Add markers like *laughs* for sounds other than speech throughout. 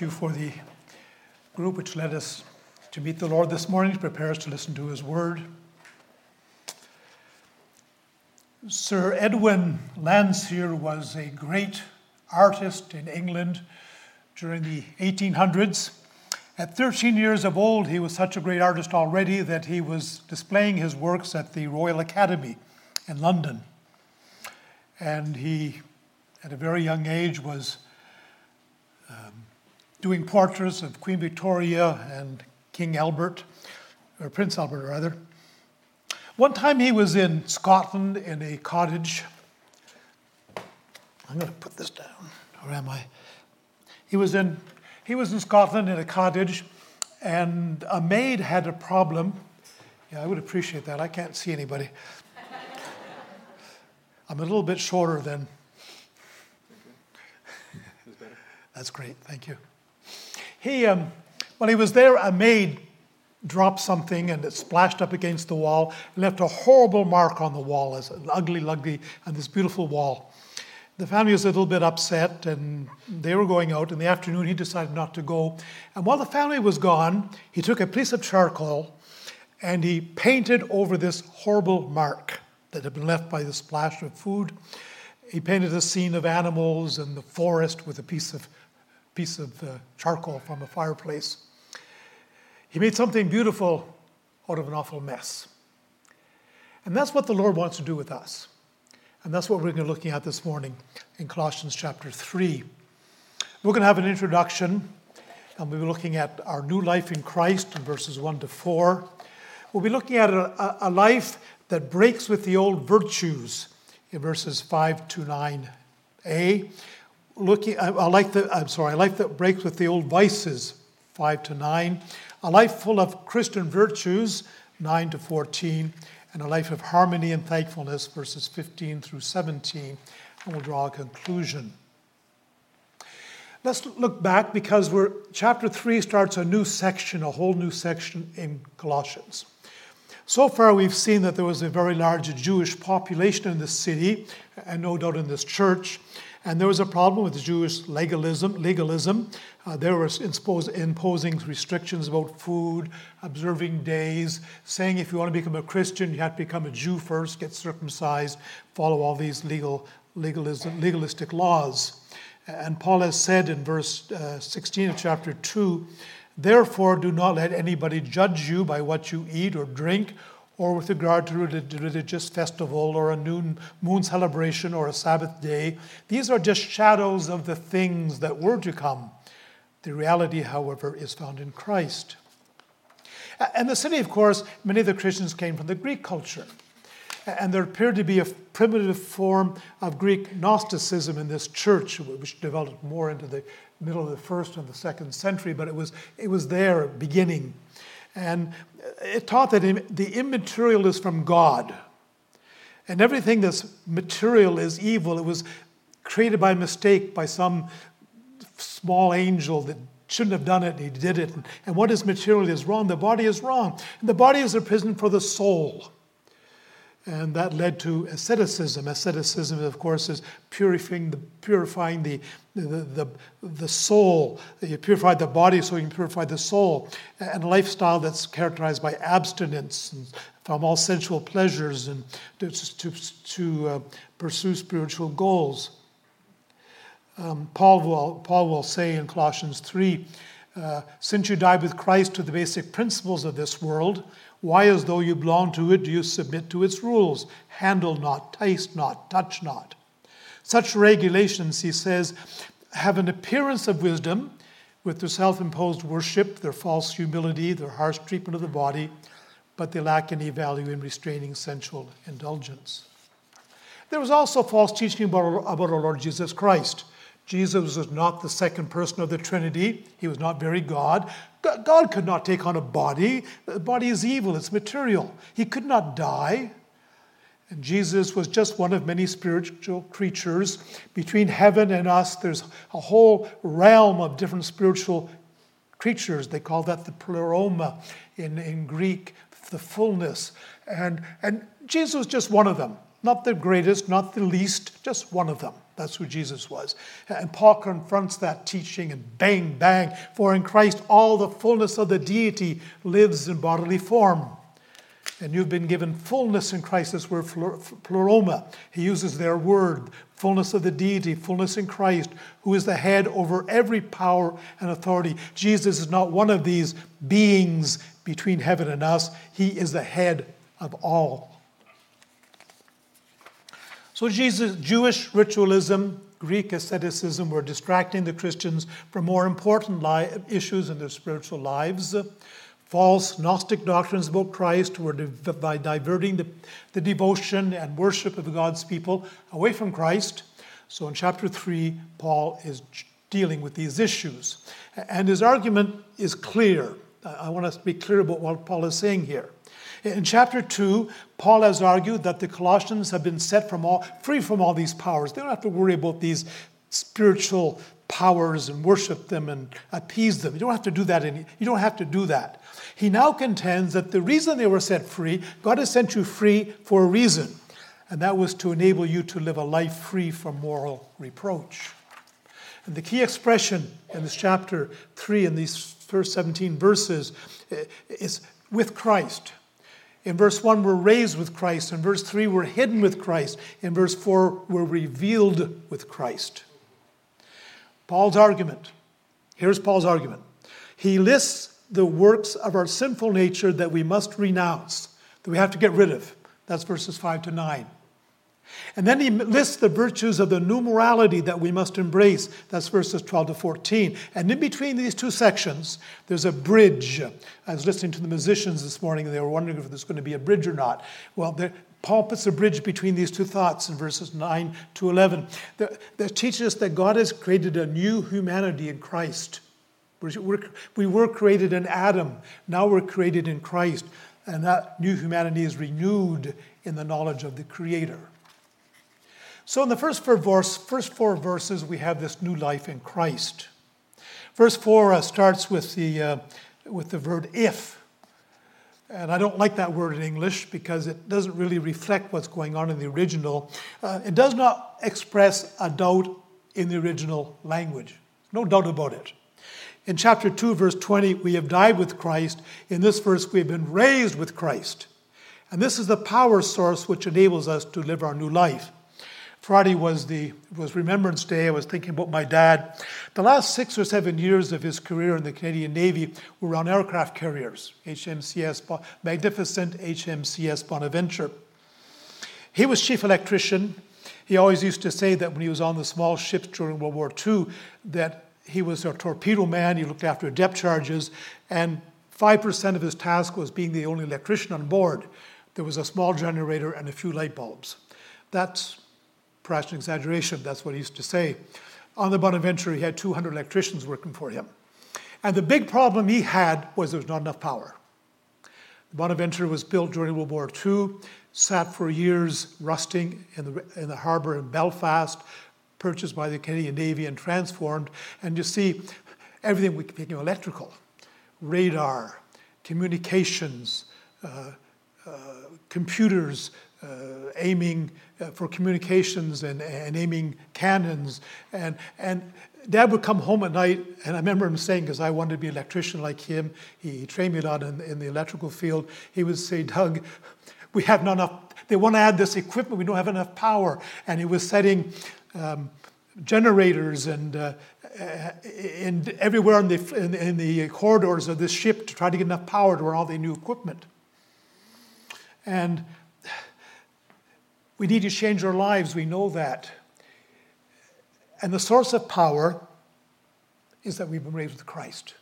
you for the group which led us to meet the Lord this morning, to prepare us to listen to his word. Sir Edwin Landseer was a great artist in England during the 1800s. At 13 years of old, he was such a great artist already that he was displaying his works at the Royal Academy in London. And he, at a very young age, was doing portraits of Queen Victoria and King Albert, or Prince Albert, rather. One time he was in Scotland in a cottage. I'm going to put this down. Where am I? He was in, he was in Scotland in a cottage, and a maid had a problem. Yeah, I would appreciate that. I can't see anybody. *laughs* I'm a little bit shorter than. *laughs* That's great. Thank you. He, um, he was there, a maid dropped something and it splashed up against the wall left a horrible mark on the wall, as an ugly, ugly, and this beautiful wall. The family was a little bit upset and they were going out. In the afternoon, he decided not to go. And while the family was gone, he took a piece of charcoal and he painted over this horrible mark that had been left by the splash of food. He painted a scene of animals and the forest with a piece of piece of uh, charcoal from a fireplace. He made something beautiful out of an awful mess. And that's what the Lord wants to do with us. And that's what we're going to be looking at this morning in Colossians chapter 3. We're going to have an introduction, and we'll be looking at our new life in Christ in verses 1 to 4. We'll be looking at a, a life that breaks with the old virtues in verses 5 to 9a looking, I, I like the, I'm sorry, I like that breaks with the old vices, 5 to 9, a life full of Christian virtues, 9 to 14, and a life of harmony and thankfulness, verses 15 through 17, and we'll draw a conclusion. Let's look back because we're, chapter 3 starts a new section, a whole new section in Colossians. So far, we've seen that there was a very large Jewish population in the city, and no doubt in this church. And there was a problem with Jewish legalism. legalism. Uh, they were imposing restrictions about food, observing days, saying if you want to become a Christian, you have to become a Jew first, get circumcised, follow all these legal, legalism, legalistic laws. And Paul has said in verse uh, 16 of chapter 2 Therefore, do not let anybody judge you by what you eat or drink or with regard to a religious festival or a new moon celebration or a Sabbath day. These are just shadows of the things that were to come. The reality, however, is found in Christ. And the city, of course, many of the Christians came from the Greek culture. And there appeared to be a primitive form of Greek Gnosticism in this church, which developed more into the middle of the first and the second century, but it was, it was there beginning. And it taught that the immaterial is from God. And everything that's material is evil. It was created by mistake by some small angel that shouldn't have done it, and he did it. And what is material is wrong. The body is wrong. And the body is a prison for the soul. And that led to asceticism. Asceticism, of course, is purifying the, purifying the, the, the, the soul. You purify the body so you can purify the soul. And a lifestyle that's characterized by abstinence from all sensual pleasures and to, to, to uh, pursue spiritual goals. Um, Paul, will, Paul will say in Colossians 3 uh, Since you died with Christ to the basic principles of this world, why, as though you belong to it, do you submit to its rules? Handle not, taste not, touch not. Such regulations, he says, have an appearance of wisdom with their self imposed worship, their false humility, their harsh treatment of the body, but they lack any value in restraining sensual indulgence. There was also false teaching about, about our Lord Jesus Christ. Jesus was not the second person of the Trinity. He was not very God. God could not take on a body. The body is evil, it's material. He could not die. And Jesus was just one of many spiritual creatures. Between heaven and us, there's a whole realm of different spiritual creatures. They call that the pleroma in, in Greek, the fullness. And, and Jesus was just one of them. Not the greatest, not the least, just one of them. That's who Jesus was. And Paul confronts that teaching and bang, bang, for in Christ all the fullness of the deity lives in bodily form. And you've been given fullness in Christ, this word pleroma. He uses their word, fullness of the deity, fullness in Christ, who is the head over every power and authority. Jesus is not one of these beings between heaven and us, He is the head of all. So, Jesus, Jewish ritualism, Greek asceticism were distracting the Christians from more important li- issues in their spiritual lives. False Gnostic doctrines about Christ were by diverting the, the devotion and worship of God's people away from Christ. So, in chapter 3, Paul is dealing with these issues. And his argument is clear. I want us to be clear about what Paul is saying here. In chapter 2, Paul has argued that the Colossians have been set from all, free from all these powers. They don't have to worry about these spiritual powers and worship them and appease them. You don't have to do that. Any, you don't have to do that. He now contends that the reason they were set free, God has sent you free for a reason, and that was to enable you to live a life free from moral reproach. And the key expression in this chapter 3, in these first 17 verses, eh, is with Christ. In verse 1, we're raised with Christ. In verse 3, we're hidden with Christ. In verse 4, we're revealed with Christ. Paul's argument. Here's Paul's argument. He lists the works of our sinful nature that we must renounce, that we have to get rid of. That's verses 5 to 9. And then he lists the virtues of the new morality that we must embrace. That's verses 12 to 14. And in between these two sections, there's a bridge. I was listening to the musicians this morning, and they were wondering if there's going to be a bridge or not. Well, there, Paul puts a bridge between these two thoughts in verses 9 to 11 that, that teaches us that God has created a new humanity in Christ. We're, we were created in Adam, now we're created in Christ, and that new humanity is renewed in the knowledge of the Creator. So, in the first four, verse, first four verses, we have this new life in Christ. Verse 4 uh, starts with the, uh, with the verb if. And I don't like that word in English because it doesn't really reflect what's going on in the original. Uh, it does not express a doubt in the original language. No doubt about it. In chapter 2, verse 20, we have died with Christ. In this verse, we have been raised with Christ. And this is the power source which enables us to live our new life. Friday was the was Remembrance Day. I was thinking about my dad. The last six or seven years of his career in the Canadian Navy were on aircraft carriers, HMCS magnificent HMCS Bonaventure. He was chief electrician. He always used to say that when he was on the small ships during World War II, that he was a torpedo man. He looked after depth charges, and five percent of his task was being the only electrician on board. There was a small generator and a few light bulbs. That's perhaps an exaggeration, that's what he used to say. On the Bonaventure, he had 200 electricians working for him. And the big problem he had was there was not enough power. The Bonaventure was built during World War II, sat for years rusting in the, in the harbor in Belfast, purchased by the Canadian Navy and transformed. And you see, everything became electrical radar, communications, uh, uh, computers, uh, aiming for communications and, and aiming cannons. And, and Dad would come home at night, and I remember him saying, because I wanted to be an electrician like him, he trained me a lot in, in the electrical field. He would say, Doug, we have not enough, they want to add this equipment, we don't have enough power. And he was setting um, generators and uh, in, everywhere in the, in, in the corridors of this ship to try to get enough power to run all the new equipment. And we need to change our lives, we know that. And the source of power is that we've been raised with Christ.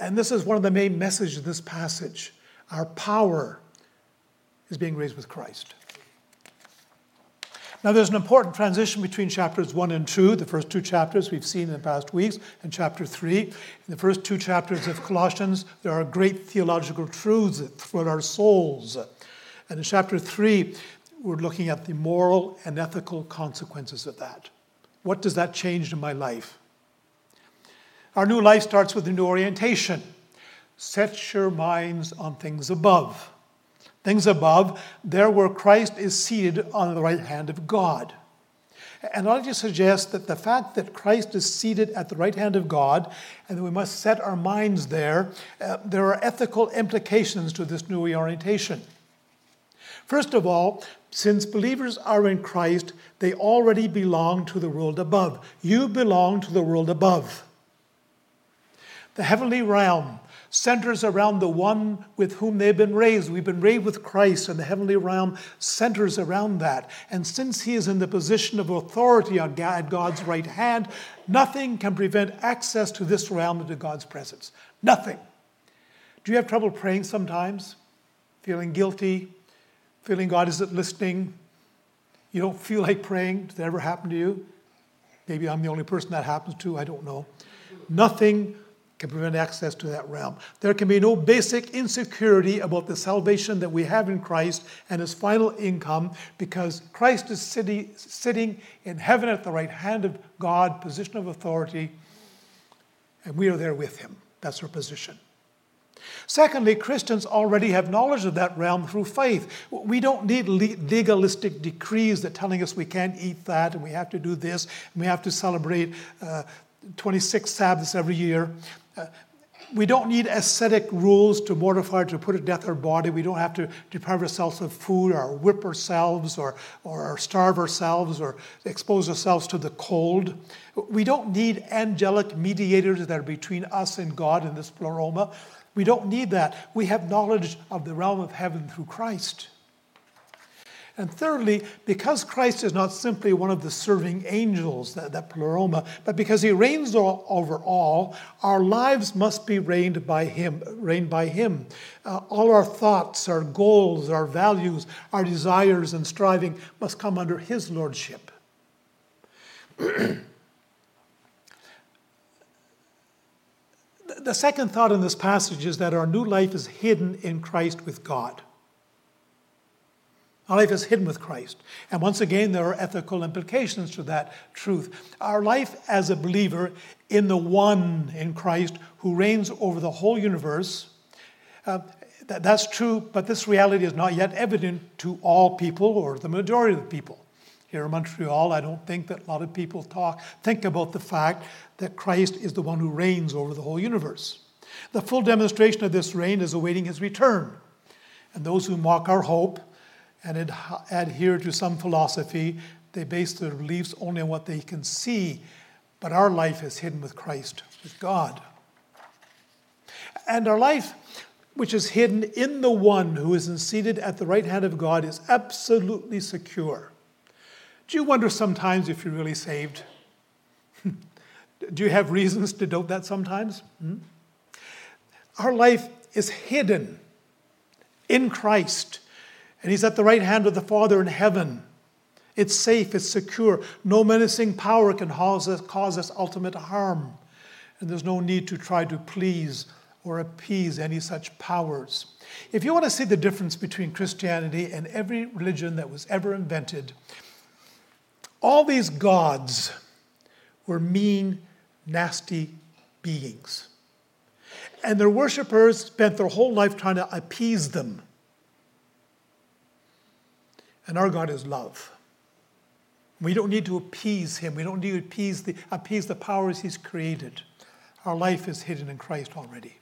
And this is one of the main messages of this passage. Our power is being raised with Christ. Now, there's an important transition between chapters 1 and 2, the first two chapters we've seen in the past weeks, and chapter 3. In the first two chapters of Colossians, there are great theological truths that thrill our souls. And in chapter 3, we're looking at the moral and ethical consequences of that. What does that change in my life? Our new life starts with a new orientation. Set your minds on things above. Things above, there where Christ is seated on the right hand of God. And I'd like to suggest that the fact that Christ is seated at the right hand of God and that we must set our minds there, uh, there are ethical implications to this new orientation. First of all, since believers are in Christ, they already belong to the world above. You belong to the world above. The heavenly realm centers around the one with whom they've been raised. We've been raised with Christ, and the heavenly realm centers around that. And since he is in the position of authority on God, God's right hand, nothing can prevent access to this realm into God's presence. Nothing. Do you have trouble praying sometimes? Feeling guilty? Feeling God isn't listening? You don't feel like praying? Does that ever happen to you? Maybe I'm the only person that happens to, I don't know. Nothing can prevent access to that realm. There can be no basic insecurity about the salvation that we have in Christ and his final income because Christ is sitting in heaven at the right hand of God, position of authority, and we are there with him. That's our position. Secondly, Christians already have knowledge of that realm through faith. We don't need legalistic decrees that telling us we can't eat that and we have to do this and we have to celebrate uh, 26 Sabbaths every year. Uh, we don't need ascetic rules to mortify, to put to death our body. We don't have to deprive ourselves of food or whip ourselves or, or starve ourselves or expose ourselves to the cold. We don't need angelic mediators that are between us and God in this pleroma. We don't need that. We have knowledge of the realm of heaven through Christ. And thirdly, because Christ is not simply one of the serving angels, that, that pleroma, but because he reigns all, over all, our lives must be reigned by him. Reigned by him. Uh, all our thoughts, our goals, our values, our desires and striving must come under his lordship. *clears throat* the second thought in this passage is that our new life is hidden in Christ with God. Our life is hidden with Christ. And once again, there are ethical implications to that truth. Our life as a believer in the one in Christ who reigns over the whole universe, uh, th- that's true, but this reality is not yet evident to all people or the majority of the people. Here in Montreal, I don't think that a lot of people talk, think about the fact that Christ is the one who reigns over the whole universe. The full demonstration of this reign is awaiting his return. And those who mock our hope and ad- adhere to some philosophy. They base their beliefs only on what they can see, but our life is hidden with Christ, with God. And our life, which is hidden in the one who is seated at the right hand of God, is absolutely secure. Do you wonder sometimes if you're really saved? *laughs* Do you have reasons to doubt that sometimes? Hmm? Our life is hidden in Christ and he's at the right hand of the Father in heaven. It's safe, it's secure. No menacing power can cause us, cause us ultimate harm. And there's no need to try to please or appease any such powers. If you want to see the difference between Christianity and every religion that was ever invented, all these gods were mean, nasty beings. And their worshippers spent their whole life trying to appease them. And our God is love. We don't need to appease him. We don't need to appease the, appease the powers he's created. Our life is hidden in Christ already.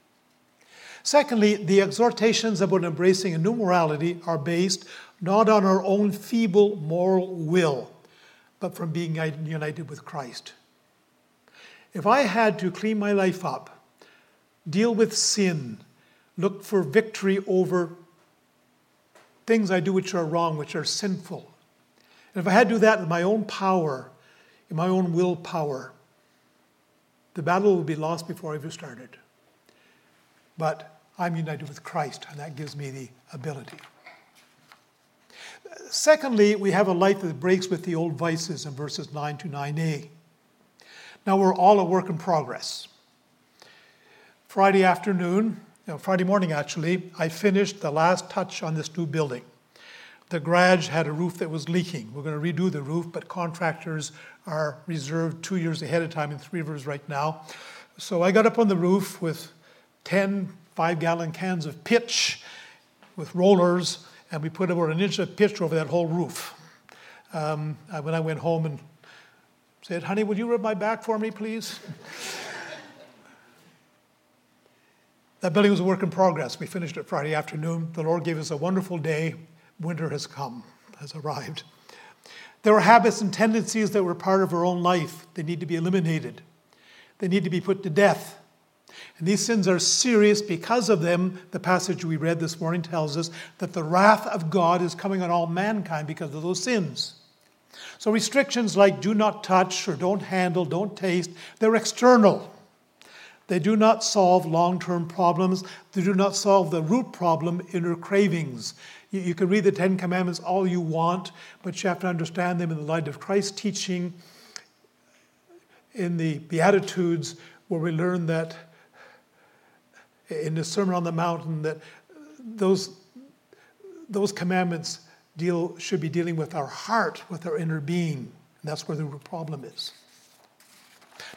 Secondly, the exhortations about embracing a new morality are based not on our own feeble moral will, but from being united with Christ. If I had to clean my life up, deal with sin, look for victory over things I do which are wrong, which are sinful. And if I had to do that in my own power, in my own willpower, the battle would be lost before I ever started. But I'm united with Christ, and that gives me the ability. Secondly, we have a life that breaks with the old vices in verses 9 to 9a. Now, we're all a work in progress. Friday afternoon, know, Friday morning actually, I finished the last touch on this new building. The garage had a roof that was leaking. We're going to redo the roof, but contractors are reserved two years ahead of time in Three Rivers right now. So I got up on the roof with 10 five gallon cans of pitch with rollers, and we put about an inch of pitch over that whole roof. Um, when I went home and Said, honey, would you rub my back for me, please? *laughs* that building was a work in progress. We finished it Friday afternoon. The Lord gave us a wonderful day. Winter has come, has arrived. There were habits and tendencies that were part of our own life. They need to be eliminated. They need to be put to death. And these sins are serious because of them. The passage we read this morning tells us that the wrath of God is coming on all mankind because of those sins. So restrictions like do not touch or don't handle, don't taste, they're external. They do not solve long term problems. They do not solve the root problem, inner cravings. You, you can read the Ten Commandments all you want, but you have to understand them in the light of Christ's teaching in the Beatitudes, where we learn that in the Sermon on the Mountain that those, those commandments deal, should be dealing with our heart, with our inner being. And that's where the problem is.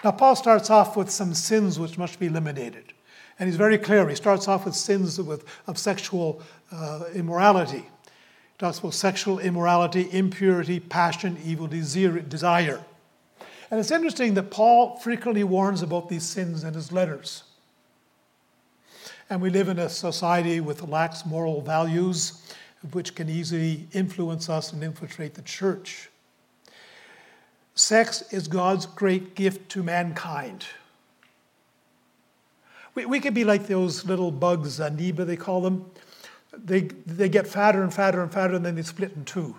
Now, Paul starts off with some sins which must be eliminated. And he's very clear. He starts off with sins with, of sexual uh, immorality. He talks about sexual immorality, impurity, passion, evil desire. And it's interesting that Paul frequently warns about these sins in his letters. And we live in a society with lax moral values, which can easily influence us and infiltrate the church. Sex is God's great gift to mankind. We, we could be like those little bugs, amoeba they call them. They, they get fatter and fatter and fatter, and then they split in two.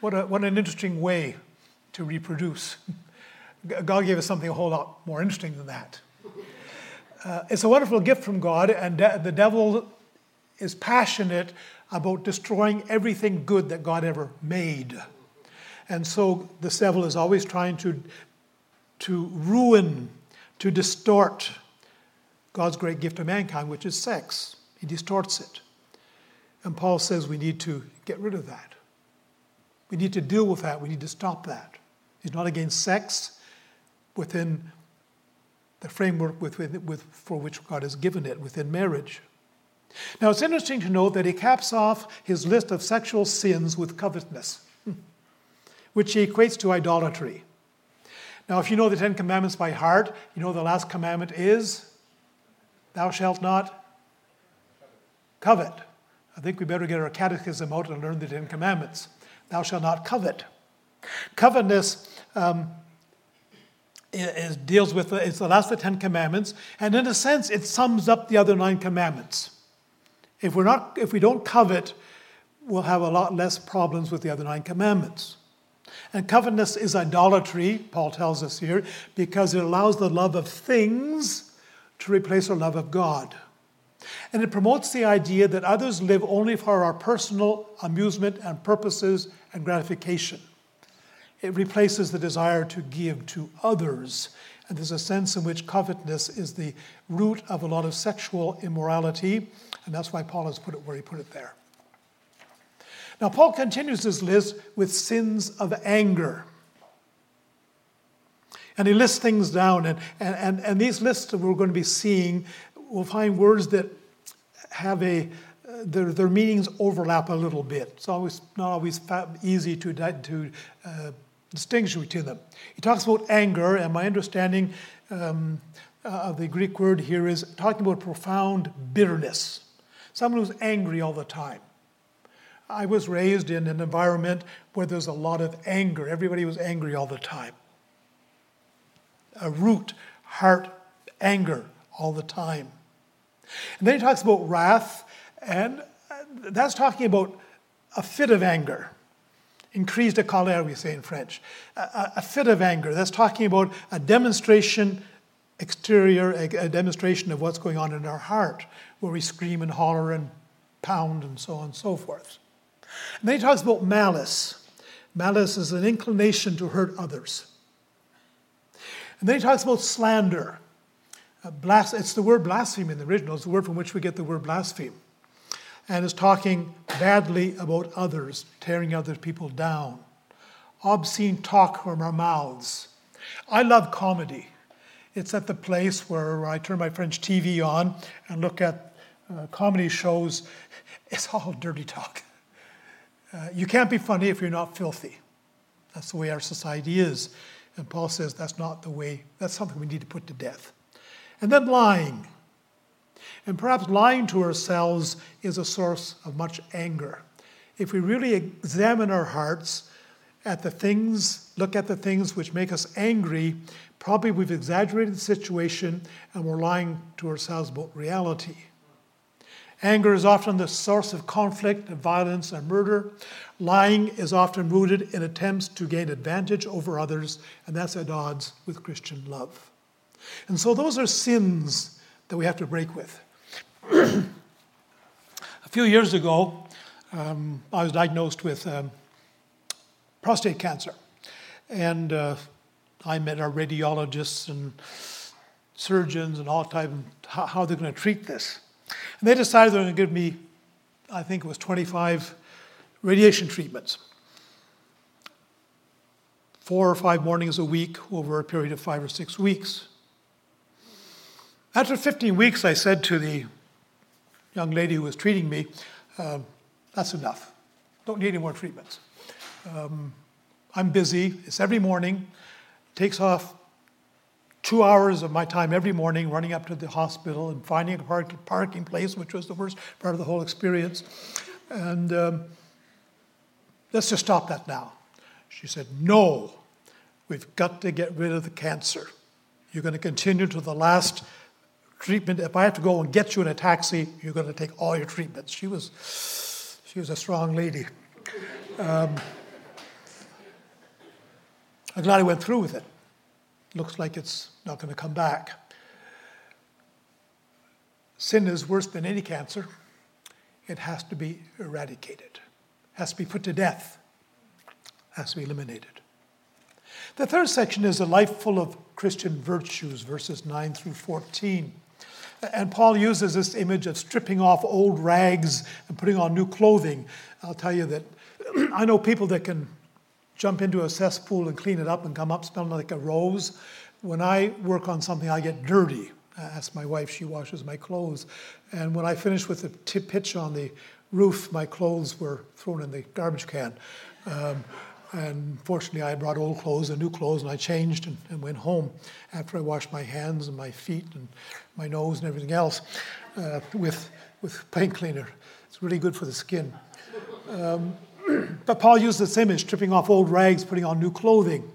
What, a, what an interesting way to reproduce. *laughs* God gave us something a whole lot more interesting than that. Uh, it's a wonderful gift from God, and de- the devil is passionate about destroying everything good that God ever made. And so the devil is always trying to, to ruin, to distort God's great gift to mankind, which is sex. He distorts it. And Paul says we need to get rid of that. We need to deal with that. We need to stop that. He's not against sex within the framework with, with, for which God has given it within marriage. Now, it's interesting to note that he caps off his list of sexual sins with covetousness, *laughs* which he equates to idolatry. Now, if you know the Ten Commandments by heart, you know the last commandment is Thou shalt not covet. I think we better get our catechism out and learn the Ten Commandments. Thou shalt not covet. Covetousness um, is, deals with it's the last of the Ten Commandments, and in a sense, it sums up the other nine commandments. If we're not, if we don't covet, we'll have a lot less problems with the other nine commandments. And covetousness is idolatry, Paul tells us here, because it allows the love of things to replace our love of God. And it promotes the idea that others live only for our personal amusement and purposes and gratification. It replaces the desire to give to others. And there's a sense in which covetousness is the root of a lot of sexual immorality, and that's why Paul has put it where he put it there. Now, Paul continues his list with sins of anger. And he lists things down, and, and, and, these lists that we're going to be seeing, we'll find words that have a, their, their meanings overlap a little bit. It's always not always easy to, to uh, distinguish between them. He talks about anger, and my understanding um, uh, of the Greek word here is talking about profound bitterness. Someone who's angry all the time. I was raised in an environment where there's a lot of anger. Everybody was angry all the time. A root, heart, anger all the time. And then he talks about wrath, and that's talking about a fit of anger. Increase de colère, we say in French. A, a, fit of anger. That's talking about a demonstration exterior, a, a demonstration of what's going on in our heart, where we scream and holler and pound and so on and so forth. And then he talks about malice. Malice is an inclination to hurt others. And then he talks about slander. Uh, blas- it's the word blaspheme in the original, it's the word from which we get the word blaspheme. And is talking badly about others, tearing other people down. Obscene talk from our mouths. I love comedy. It's at the place where I turn my French TV on and look at uh, comedy shows. It's all dirty talk. Uh, you can't be funny if you're not filthy. That's the way our society is. And Paul says that's not the way, that's something we need to put to death. And then lying. And perhaps lying to ourselves is a source of much anger. If we really examine our hearts at the things, look at the things which make us angry, probably we've exaggerated the situation and we're lying to ourselves about reality. Anger is often the source of conflict and violence and murder. Lying is often rooted in attempts to gain advantage over others, and that's at odds with Christian love. And so those are sins that we have to break with. A few years ago, um, I was diagnosed with um, prostate cancer. And uh, I met our radiologists and surgeons and all type of how, they're going to treat this. And they decided they're going to give me, I think it was 25 radiation treatments. Four or five mornings a week over a period of five or six weeks. After 15 weeks, I said to the young lady who was treating me, uh, That's enough. Don't need any more treatments. Um, I'm busy. It's every morning. It takes off two hours of my time every morning running up to the hospital and finding a park, parking place, which was the worst part of the whole experience. And um, let's just stop that now. She said, No, we've got to get rid of the cancer. You're going to continue to the last treatment. If I have to go and get you in a taxi, you're going to take all your treatments. She was, she was a strong lady. Um, I'm glad I went through with it. Looks like it's not going to come back. Sin is worse than any cancer. It has to be eradicated, it has to be put to death, it has to be eliminated. The third section is a life full of Christian virtues, verses 9 through 14. And Paul uses this image of stripping off old rags and putting on new clothing. I'll tell you that *clears throat* I know people that can jump into a cesspool and clean it up and come up smelling like a rose. When I work on something, I get dirty. I ask my wife, she washes my clothes. And when I finished with the tip pitch on the roof, my clothes were thrown in the garbage can. Um, and fortunately, I brought old clothes and new clothes, and I changed and, and, went home after I washed my hands and my feet and my nose and everything else uh, with, with paint cleaner. It's really good for the skin. Um, *clears throat* but Paul used this image, stripping off old rags, putting on new clothing.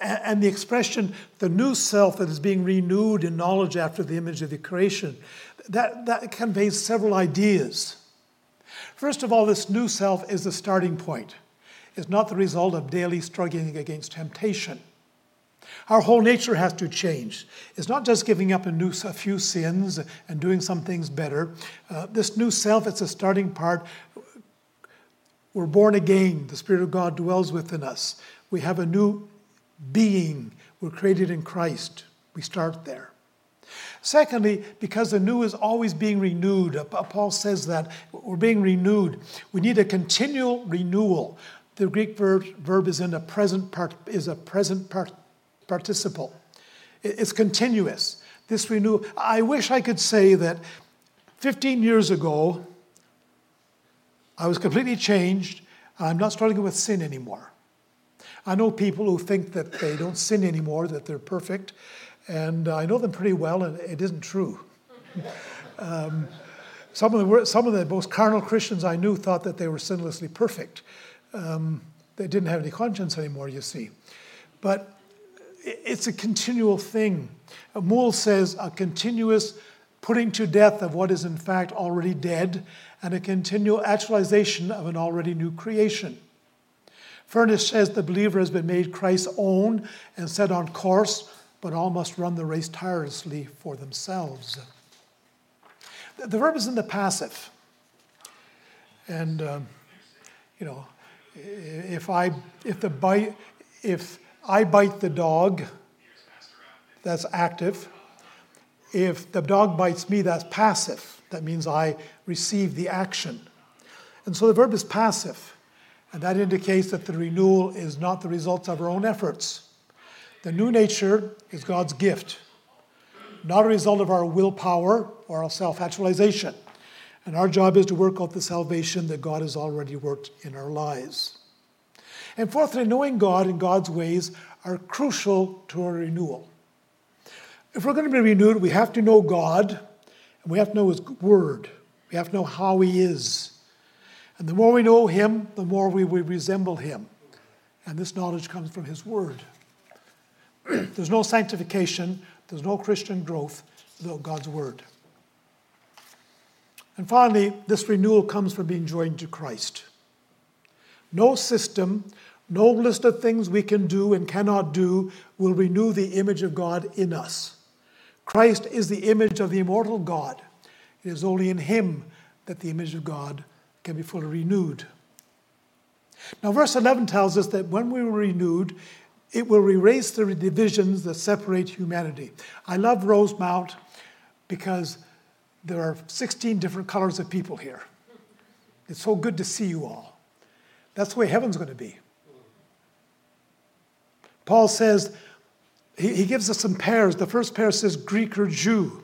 And the expression, the new self that is being renewed in knowledge after the image of the creation, that, that conveys several ideas. First of all, this new self is the starting point. It's not the result of daily struggling against temptation. Our whole nature has to change. It's not just giving up a, new, a few sins and doing some things better. Uh, this new self, it's a starting part. We're born again. The Spirit of God dwells within us. We have a new being. We're created in Christ. We start there. Secondly, because the new is always being renewed, Paul says that we're being renewed. We need a continual renewal. The Greek verb, verb is in a present part, is a present part, participle. It's continuous. This renewal. I wish I could say that 15 years ago, I was completely changed. I'm not struggling with sin anymore. I know people who think that they don't sin anymore, that they're perfect, and I know them pretty well, and it isn't true. *laughs* um, some, of the, some of the most carnal Christians I knew thought that they were sinlessly perfect. Um, they didn't have any conscience anymore, you see. But it's a continual thing. Moule says a continuous putting to death of what is in fact already dead and a continual actualization of an already new creation. Furnish says the believer has been made Christ's own and set on course, but all must run the race tirelessly for themselves. The verb is in the passive. And, um, you know, if I, if the bite, if I bite the dog, that's active. If the dog bites me, that's passive. That means I receive the action. And so the verb is passive. And that indicates that the renewal is not the result of our own efforts. The new nature is God's gift, not a result of our willpower or our self actualization. And our job is to work out the salvation that God has already worked in our lives. And fourthly, knowing God and God's ways are crucial to our renewal. If we're going to be renewed, we have to know God and we have to know His Word. We have to know how He is. And the more we know Him, the more we will resemble Him. And this knowledge comes from His Word. *clears throat* there's no sanctification, there's no Christian growth without God's Word. And finally, this renewal comes from being joined to Christ. No system, no list of things we can do and cannot do will renew the image of God in us. Christ is the image of the immortal God. It is only in Him that the image of God can be fully renewed. Now, verse 11 tells us that when we were renewed, it will erase the divisions that separate humanity. I love Rosemont because there are 16 different colors of people here. It's so good to see you all. That's the way heaven's going to be. Paul says, he, he gives us some pairs. The first pair says Greek or Jew.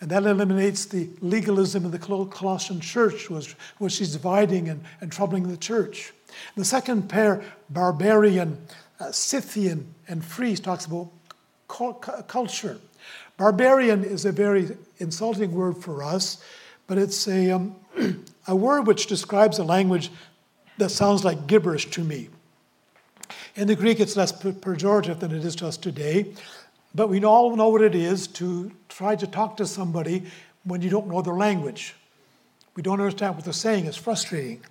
And that eliminates the legalism of the Colossian church, which, which is dividing and, and troubling the church. The second pair, barbarian, uh, Scythian, and free, talks about culture. Barbarian is a very insulting word for us, but it's a, um, *clears throat* a word which describes a language that sounds like gibberish to me. In the Greek, it's less pejorative than it is to us today, but we all know what it is to try to talk to somebody when you don't know their language. We don't understand what they're saying, it's frustrating.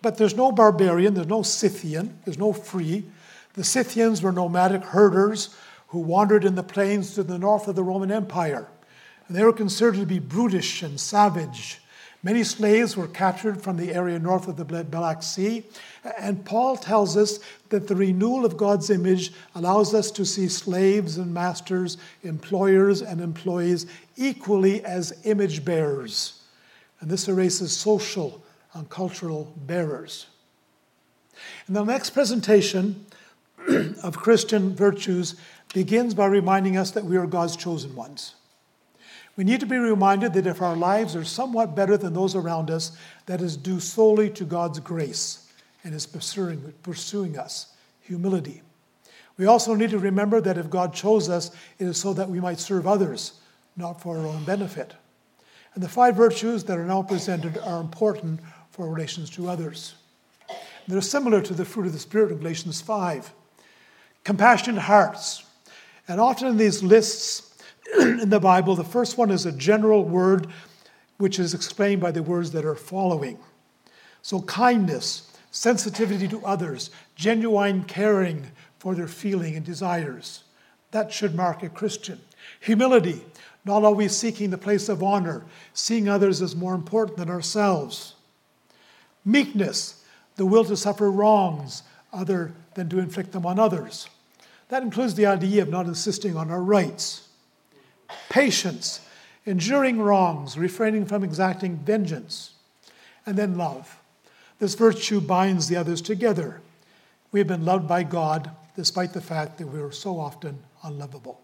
But there's no barbarian, there's no Scythian, there's no free. The Scythians were nomadic herders who wandered in the plains to the north of the Roman Empire. And they were considered to be brutish and savage. Many slaves were captured from the area north of the Black Sea. And Paul tells us that the renewal of God's image allows us to see slaves and masters, employers and employees equally as image bearers. And this erases social and cultural bearers. In the next presentation *clears throat* of Christian virtues, begins by reminding us that we are God's chosen ones. We need to be reminded that if our lives are somewhat better than those around us, that is due solely to God's grace and His pursuing, pursuing us, humility. We also need to remember that if God chose us, it is so that we might serve others, not for our own benefit. And the five virtues that are now presented are important for relations to others. They're similar to the fruit of the Spirit in Galatians 5. Compassionate hearts, and often in these lists in the Bible, the first one is a general word which is explained by the words that are following. So, kindness, sensitivity to others, genuine caring for their feeling and desires. That should mark a Christian. Humility, not always seeking the place of honor, seeing others as more important than ourselves. Meekness, the will to suffer wrongs other than to inflict them on others. That includes the idea of not insisting on our rights. Patience, enduring wrongs, refraining from exacting vengeance. And then love. This virtue binds the others together. We have been loved by God despite the fact that we are so often unlovable.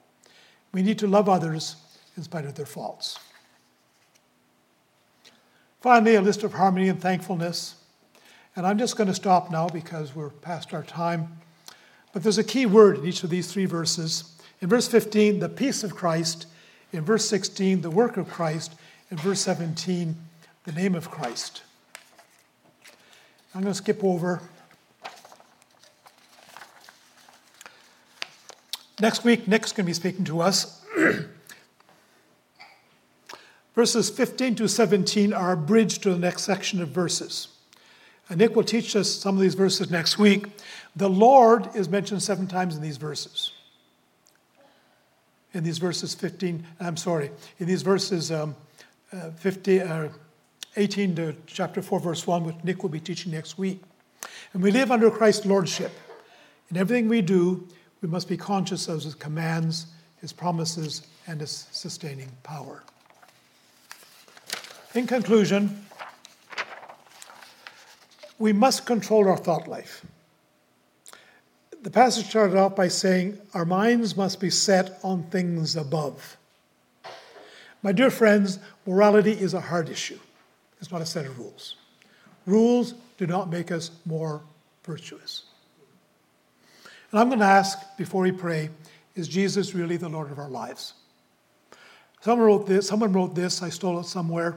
We need to love others in spite of their faults. Finally, a list of harmony and thankfulness. And I'm just going to stop now because we're past our time. But there's a key word in each of these three verses. In verse 15, the peace of Christ. In verse 16, the work of Christ. In verse 17, the name of Christ. I'm going to skip over. Next week, Nick's going to be speaking to us. *clears throat* verses 15 to 17 are a bridge to the next section of verses. And Nick will teach us some of these verses next week. The Lord is mentioned seven times in these verses. In these verses 15, I'm sorry, in these verses um, uh, 50, uh, 18 to chapter 4, verse 1, which Nick will be teaching next week. And we live under Christ's lordship. In everything we do, we must be conscious of his commands, his promises, and his sustaining power. In conclusion, we must control our thought life. The passage started off by saying, Our minds must be set on things above. My dear friends, morality is a hard issue. It's not a set of rules. Rules do not make us more virtuous. And I'm going to ask before we pray is Jesus really the Lord of our lives? Someone wrote this, someone wrote this, I stole it somewhere.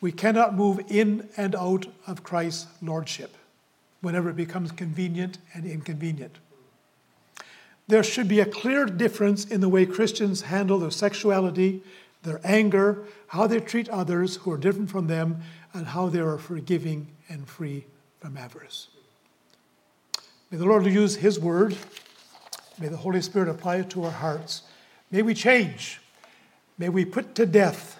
We cannot move in and out of Christ's lordship whenever it becomes convenient and inconvenient. There should be a clear difference in the way Christians handle their sexuality, their anger, how they treat others who are different from them, and how they are forgiving and free from avarice. May the Lord use His word. May the Holy Spirit apply it to our hearts. May we change. May we put to death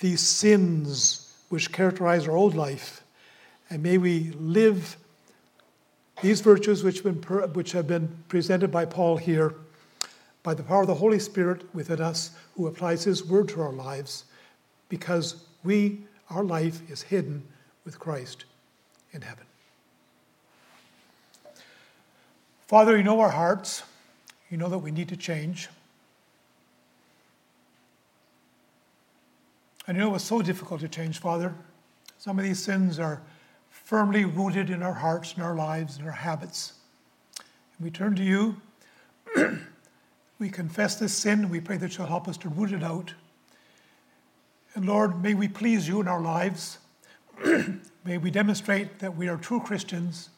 these sins which characterize our old life. And may we live these virtues which have, been, which have been presented by Paul here by the power of the Holy Spirit within us who applies his word to our lives because we, our life is hidden with Christ in heaven. Father, you know our hearts. You know that we need to change. And you know it's so difficult to change, Father. Some of these sins are firmly rooted in our hearts and our lives and our habits. And we turn to you. *clears throat* we confess this sin we pray that you'll help us to root it out. And Lord, may we please you in our lives. *clears throat* may we demonstrate that we are true Christians.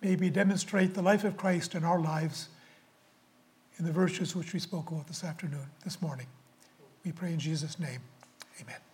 May we demonstrate the life of Christ in our lives in the virtues which we spoke about this afternoon, this morning. We pray in Jesus' name. Amen.